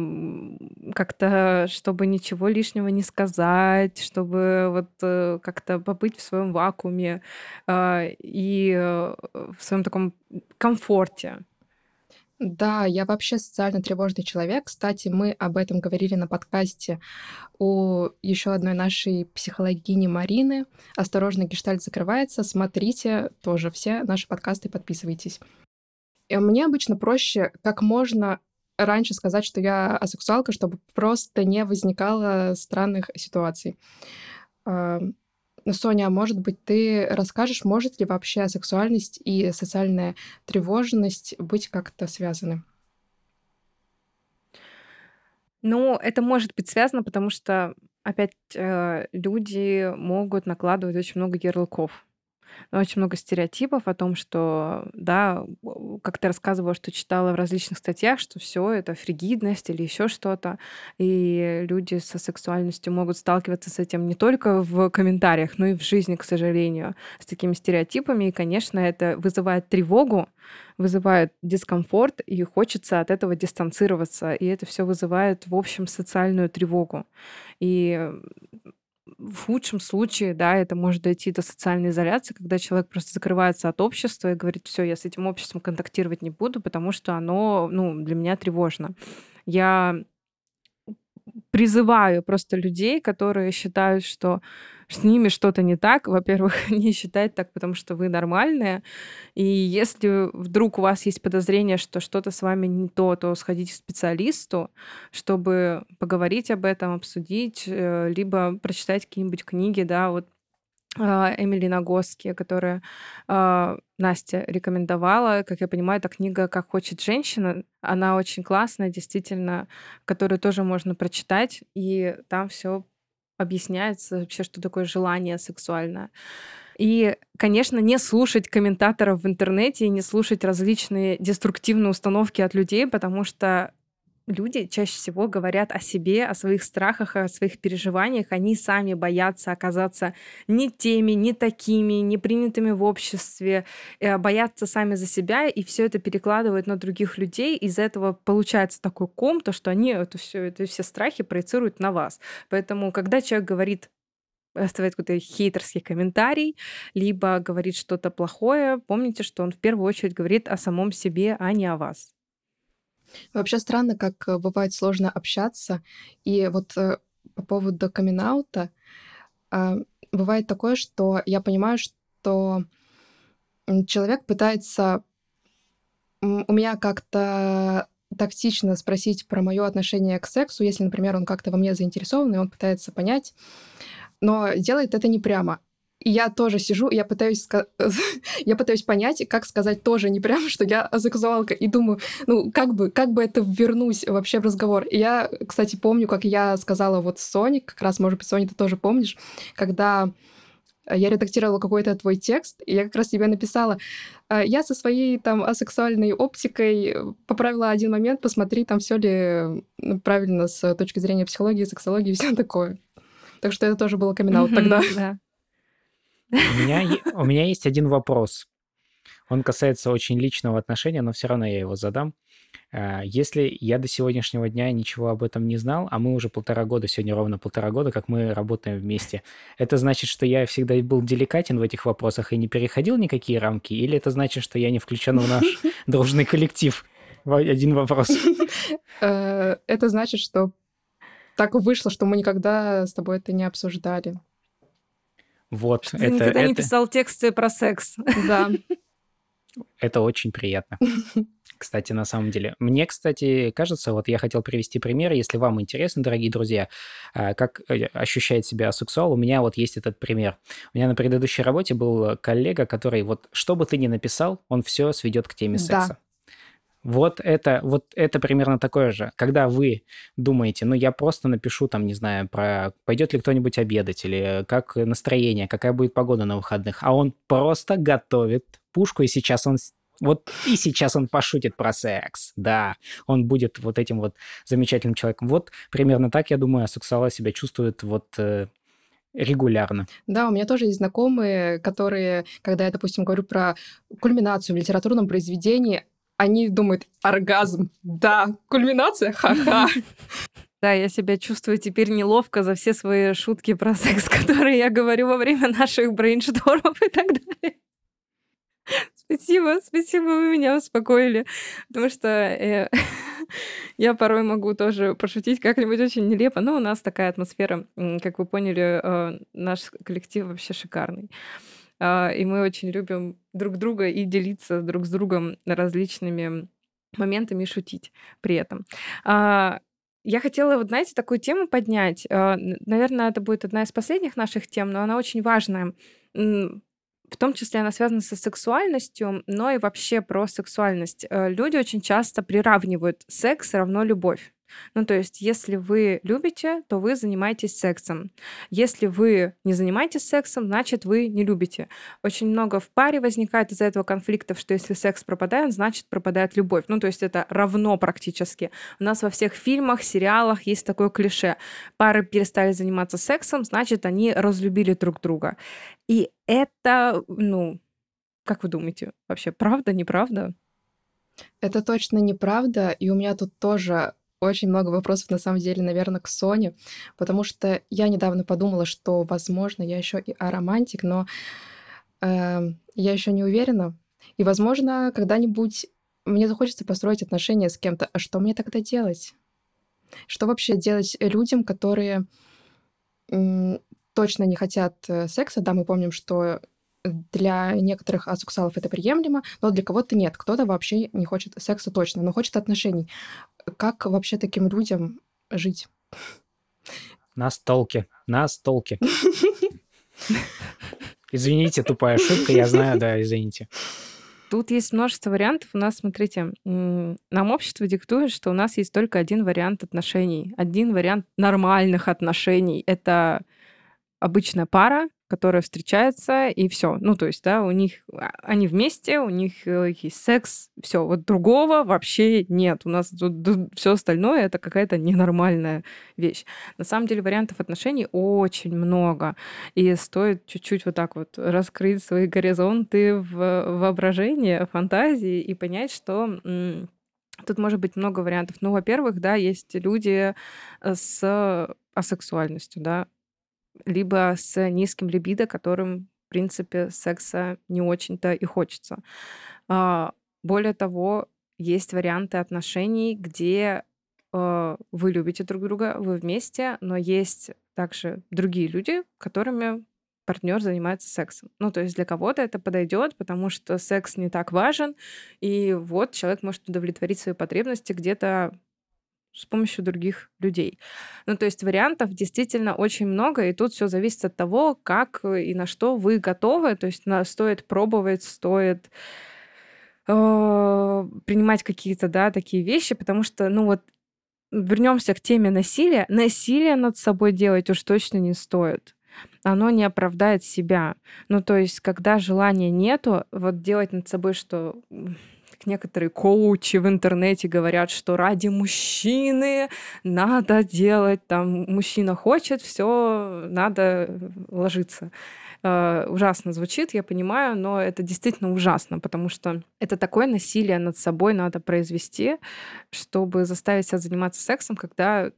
как-то, чтобы ничего лишнего не сказать, чтобы вот э, как-то побыть в своем вакууме э, и э, в своем таком комфорте. Да, я вообще социально тревожный человек. Кстати, мы об этом говорили на подкасте у еще одной нашей психологини Марины. «Осторожно, гештальт закрывается». Смотрите тоже все наши подкасты, подписывайтесь. И мне обычно проще как можно раньше сказать, что я асексуалка, чтобы просто не возникало странных ситуаций. Соня, а может быть, ты расскажешь, может ли вообще сексуальность и социальная тревожность быть как-то связаны? Ну, это может быть связано, потому что, опять, э, люди могут накладывать очень много ярлыков очень много стереотипов о том, что, да, как ты рассказывала, что читала в различных статьях, что все это фригидность или еще что-то. И люди со сексуальностью могут сталкиваться с этим не только в комментариях, но и в жизни, к сожалению, с такими стереотипами. И, конечно, это вызывает тревогу, вызывает дискомфорт, и хочется от этого дистанцироваться. И это все вызывает, в общем, социальную тревогу. И в худшем случае, да, это может дойти до социальной изоляции, когда человек просто закрывается от общества и говорит, все, я с этим обществом контактировать не буду, потому что оно, ну, для меня тревожно. Я призываю просто людей, которые считают, что с ними что-то не так. Во-первых, не считать так, потому что вы нормальные. И если вдруг у вас есть подозрение, что что-то с вами не то, то сходите к специалисту, чтобы поговорить об этом, обсудить, э, либо прочитать какие-нибудь книги, да, вот а, Эмили Нагоски, которая э, Настя рекомендовала. Как я понимаю, эта книга «Как хочет женщина». Она очень классная, действительно, которую тоже можно прочитать. И там все объясняется вообще, что такое желание сексуальное. И, конечно, не слушать комментаторов в интернете и не слушать различные деструктивные установки от людей, потому что люди чаще всего говорят о себе, о своих страхах, о своих переживаниях. Они сами боятся оказаться не теми, не такими, не принятыми в обществе, э, боятся сами за себя, и все это перекладывают на других людей. Из-за этого получается такой ком, то, что они это все, это все страхи проецируют на вас. Поэтому, когда человек говорит оставляет какой-то хейтерский комментарий, либо говорит что-то плохое, помните, что он в первую очередь говорит о самом себе, а не о вас. Вообще странно, как э, бывает сложно общаться. И вот э, по поводу камин а, бывает такое, что я понимаю, что человек пытается у меня как-то тактично спросить про мое отношение к сексу, если, например, он как-то во мне заинтересован, и он пытается понять, но делает это не прямо. И я тоже сижу, я пытаюсь, я пытаюсь понять, как сказать тоже не прямо, что я сексуалка, и думаю, ну, как бы, как бы это вернусь вообще в разговор. И я, кстати, помню, как я сказала вот Соне, как раз, может быть, Соня, ты тоже помнишь, когда я редактировала какой-то твой текст, и я как раз тебе написала, «Э, я со своей там асексуальной оптикой поправила один момент, посмотри, там все ли правильно с точки зрения психологии, сексологии и все такое. Так что это тоже было камин тогда. Да. У меня, у меня есть один вопрос. Он касается очень личного отношения, но все равно я его задам. А, если я до сегодняшнего дня ничего об этом не знал, а мы уже полтора года, сегодня ровно полтора года, как мы работаем вместе, это значит, что я всегда был деликатен в этих вопросах и не переходил никакие рамки? Или это значит, что я не включен в наш дружный коллектив? Один вопрос. Э, это значит, что так вышло, что мы никогда с тобой это не обсуждали. Вот, Ты это, никогда это... не писал тексты про секс. Да. Это очень приятно. Кстати, на самом деле. Мне, кстати, кажется, вот я хотел привести пример, если вам интересно, дорогие друзья, а, как э, ощущает себя сексуал, у меня вот есть этот пример. У меня на предыдущей работе был коллега, который вот, что бы ты ни написал, он все сведет к теме секса. Вот это, вот это примерно такое же. Когда вы думаете, ну, я просто напишу там, не знаю, про пойдет ли кто-нибудь обедать, или как настроение, какая будет погода на выходных, а он просто готовит пушку, и сейчас он вот и сейчас он пошутит про секс, да, он будет вот этим вот замечательным человеком. Вот примерно так, я думаю, сексуалы себя чувствуют вот э, регулярно. Да, у меня тоже есть знакомые, которые, когда я, допустим, говорю про кульминацию в литературном произведении, они думают, оргазм, да, кульминация, ха-ха. Да, я себя чувствую теперь неловко за все свои шутки про секс, которые я говорю во время наших брейнштормов и так далее. Спасибо, спасибо, вы меня успокоили. Потому что э, я порой могу тоже пошутить как-нибудь очень нелепо. Но у нас такая атмосфера, как вы поняли, э, наш коллектив вообще шикарный. И мы очень любим друг друга и делиться друг с другом различными моментами и шутить при этом. А, я хотела, вот, знаете, такую тему поднять. А, наверное, это будет одна из последних наших тем, но она очень важная. В том числе она связана со сексуальностью, но и вообще про сексуальность. Э, люди очень часто приравнивают секс равно любовь. Ну, то есть, если вы любите, то вы занимаетесь сексом. Если вы не занимаетесь сексом, значит, вы не любите. Очень много в паре возникает из-за этого конфликтов, что если секс пропадает, значит, пропадает любовь. Ну, то есть, это равно практически. У нас во всех фильмах, сериалах есть такое клише. Пары перестали заниматься сексом, значит, они разлюбили друг друга. И это, ну, как вы думаете, вообще правда, неправда? Это точно неправда, и у меня тут тоже очень много вопросов, на самом деле, наверное, к Соне, потому что я недавно подумала, что, возможно, я еще и аромантик, но э, я еще не уверена. И, возможно, когда-нибудь мне захочется построить отношения с кем-то. А что мне тогда делать? Что вообще делать людям, которые м, точно не хотят э, секса? Да, мы помним, что для некоторых асексуалов это приемлемо, но для кого-то нет. Кто-то вообще не хочет секса точно, но хочет отношений. Как вообще таким людям жить? На столке, на столке. Извините, тупая шутка, я знаю, да, извините. Тут есть множество вариантов. У нас, смотрите, нам общество диктует, что у нас есть только один вариант отношений, один вариант нормальных отношений. Это обычная пара, которые встречаются, и все. Ну, то есть, да, у них, а, они вместе, у них э, есть секс, все, вот другого вообще нет. У нас тут все остальное это какая-то ненормальная вещь. На самом деле вариантов отношений очень много, и стоит чуть-чуть вот так вот раскрыть свои горизонты в воображении, фантазии и понять, что Тут может быть много вариантов. Ну, во-первых, да, есть люди э, с асексуальностью, да, либо с низким либидо, которым, в принципе, секса не очень-то и хочется. А, более того, есть варианты отношений, где э, вы любите друг друга, вы вместе, но есть также другие люди, которыми партнер занимается сексом. Ну, то есть для кого-то это подойдет, потому что секс не так важен, и вот человек может удовлетворить свои потребности где-то с помощью других людей. Ну, то есть вариантов действительно очень много, и тут все зависит от того, как и на что вы готовы. То есть на, стоит пробовать, стоит э, принимать какие-то, да, такие вещи, потому что, ну вот, вернемся к теме насилия. Насилие над собой делать уж точно не стоит оно не оправдает себя. Ну, то есть, когда желания нету, вот делать над собой, что некоторые коучи в интернете говорят, что ради мужчины надо делать, там, мужчина хочет, все, надо ложиться. Uh, ужасно звучит, я понимаю, но это действительно ужасно, потому что это такое насилие над собой надо произвести, чтобы заставить себя заниматься сексом, когда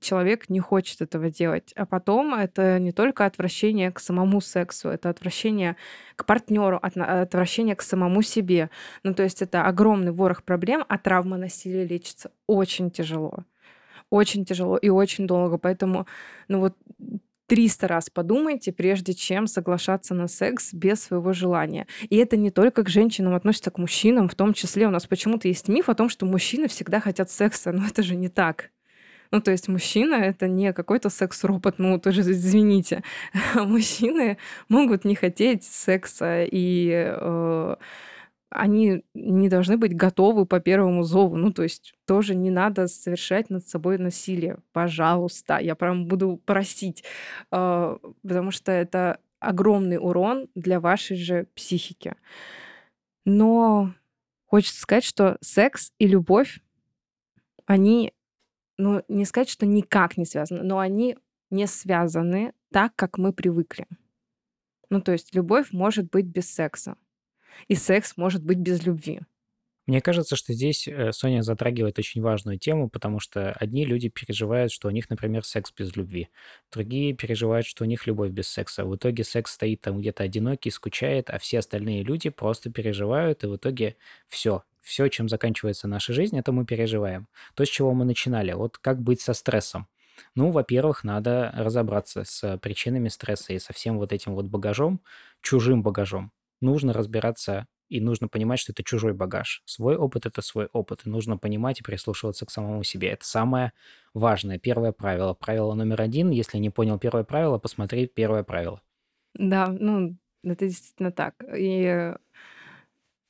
человек не хочет этого делать. А потом это не только отвращение к самому сексу, это отвращение к партнеру, отвращение к самому себе. Ну, то есть это огромный ворох проблем, а травма насилия лечится очень тяжело. Очень тяжело и очень долго. Поэтому, ну вот, 300 раз подумайте, прежде чем соглашаться на секс без своего желания. И это не только к женщинам относится, к мужчинам в том числе. У нас почему-то есть миф о том, что мужчины всегда хотят секса, но это же не так. Ну, то есть мужчина — это не какой-то секс-робот, ну, тоже извините. Мужчины могут не хотеть секса, и э, они не должны быть готовы по первому зову. Ну, то есть тоже не надо совершать над собой насилие. Пожалуйста. Я прям буду просить. Э, потому что это огромный урон для вашей же психики. Но хочется сказать, что секс и любовь, они ну, не сказать, что никак не связаны, но они не связаны так, как мы привыкли. Ну, то есть любовь может быть без секса, и секс может быть без любви. Мне кажется, что здесь э, Соня затрагивает очень важную тему, потому что одни люди переживают, что у них, например, секс без любви, другие переживают, что у них любовь без секса. В итоге секс стоит там где-то одинокий, скучает, а все остальные люди просто переживают, и в итоге все, все, чем заканчивается наша жизнь, это мы переживаем. То, с чего мы начинали. Вот как быть со стрессом. Ну, во-первых, надо разобраться с причинами стресса и со всем вот этим вот багажом, чужим багажом. Нужно разбираться и нужно понимать, что это чужой багаж. Свой опыт — это свой опыт, и нужно понимать и прислушиваться к самому себе. Это самое важное, первое правило. Правило номер один, если не понял первое правило, посмотри первое правило. Да, ну, это действительно так. И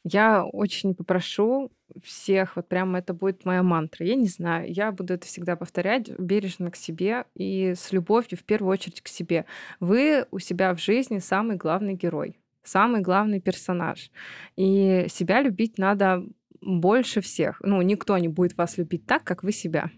я очень попрошу всех, вот прямо это будет моя мантра. Я не знаю, я буду это всегда повторять бережно к себе и с любовью в первую очередь к себе. Вы у себя в жизни самый главный герой, самый главный персонаж. И себя любить надо больше всех. Ну, никто не будет вас любить так, как вы себя.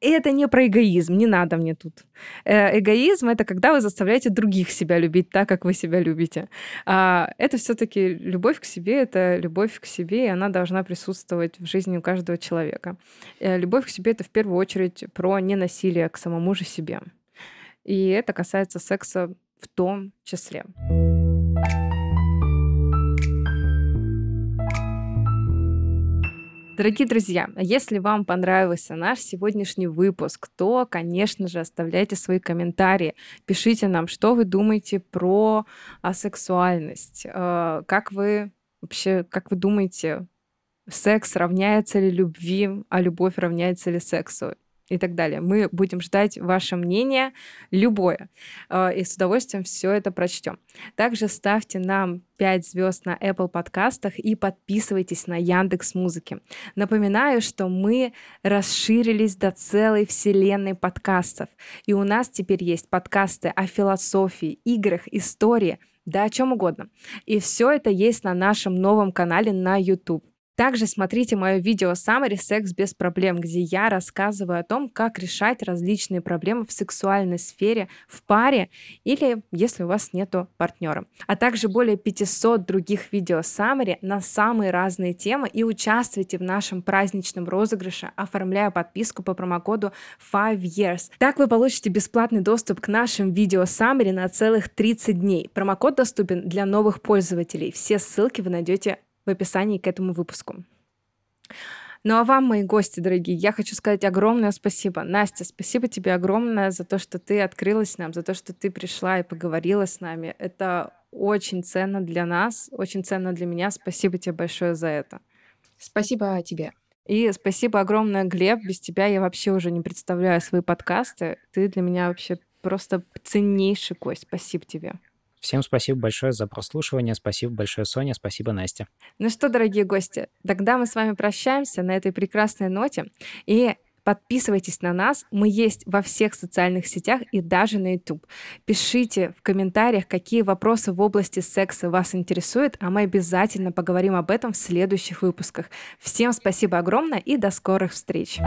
И это не про эгоизм, не надо мне тут. Э, эгоизм это когда вы заставляете других себя любить так, как вы себя любите. А это все-таки любовь к себе, это любовь к себе, и она должна присутствовать в жизни у каждого человека. Э, любовь к себе это в первую очередь про ненасилие к самому же себе. И это касается секса в том числе. Дорогие друзья, если вам понравился наш сегодняшний выпуск, то, конечно же, оставляйте свои комментарии, пишите нам, что вы думаете про асексуальность, э, как вы вообще, как вы думаете, секс равняется ли любви, а любовь равняется ли сексу? И так далее. Мы будем ждать ваше мнение, любое, э, и с удовольствием все это прочтем. Также ставьте нам 5 звезд на Apple подкастах и подписывайтесь на Яндекс Музыки. Напоминаю, что мы расширились до целой вселенной подкастов, и у нас теперь есть подкасты о философии, играх, истории, да о чем угодно. И все это есть на нашем новом канале на YouTube. Также смотрите мое видео Summary «Секс без проблем», где я рассказываю о том, как решать различные проблемы в сексуальной сфере в паре или если у вас нету партнера. А также более 500 других видео Summary на самые разные темы и участвуйте в нашем праздничном розыгрыше, оформляя подписку по промокоду 5 years. Так вы получите бесплатный доступ к нашим видео Summary на целых 30 дней. Промокод доступен для новых пользователей. Все ссылки вы найдете в описании к этому выпуску. Ну а вам, мои гости дорогие, я хочу сказать огромное спасибо. Настя, спасибо тебе огромное за то, что ты открылась нам, за то, что ты пришла и поговорила с нами. Это очень ценно для нас, очень ценно для меня. Спасибо тебе большое за это. Спасибо тебе. И спасибо огромное, Глеб. Без тебя я вообще уже не представляю свои подкасты. Ты для меня вообще просто ценнейший гость. Спасибо тебе. Всем спасибо большое за прослушивание. Спасибо большое, Соня. Спасибо, Настя. Ну что, дорогие гости, тогда мы с вами прощаемся на этой прекрасной ноте. И Подписывайтесь на нас, мы есть во всех социальных сетях и даже на YouTube. Пишите в комментариях, какие вопросы в области секса вас интересуют, а мы обязательно поговорим об этом в следующих выпусках. Всем спасибо огромное и до скорых встреч!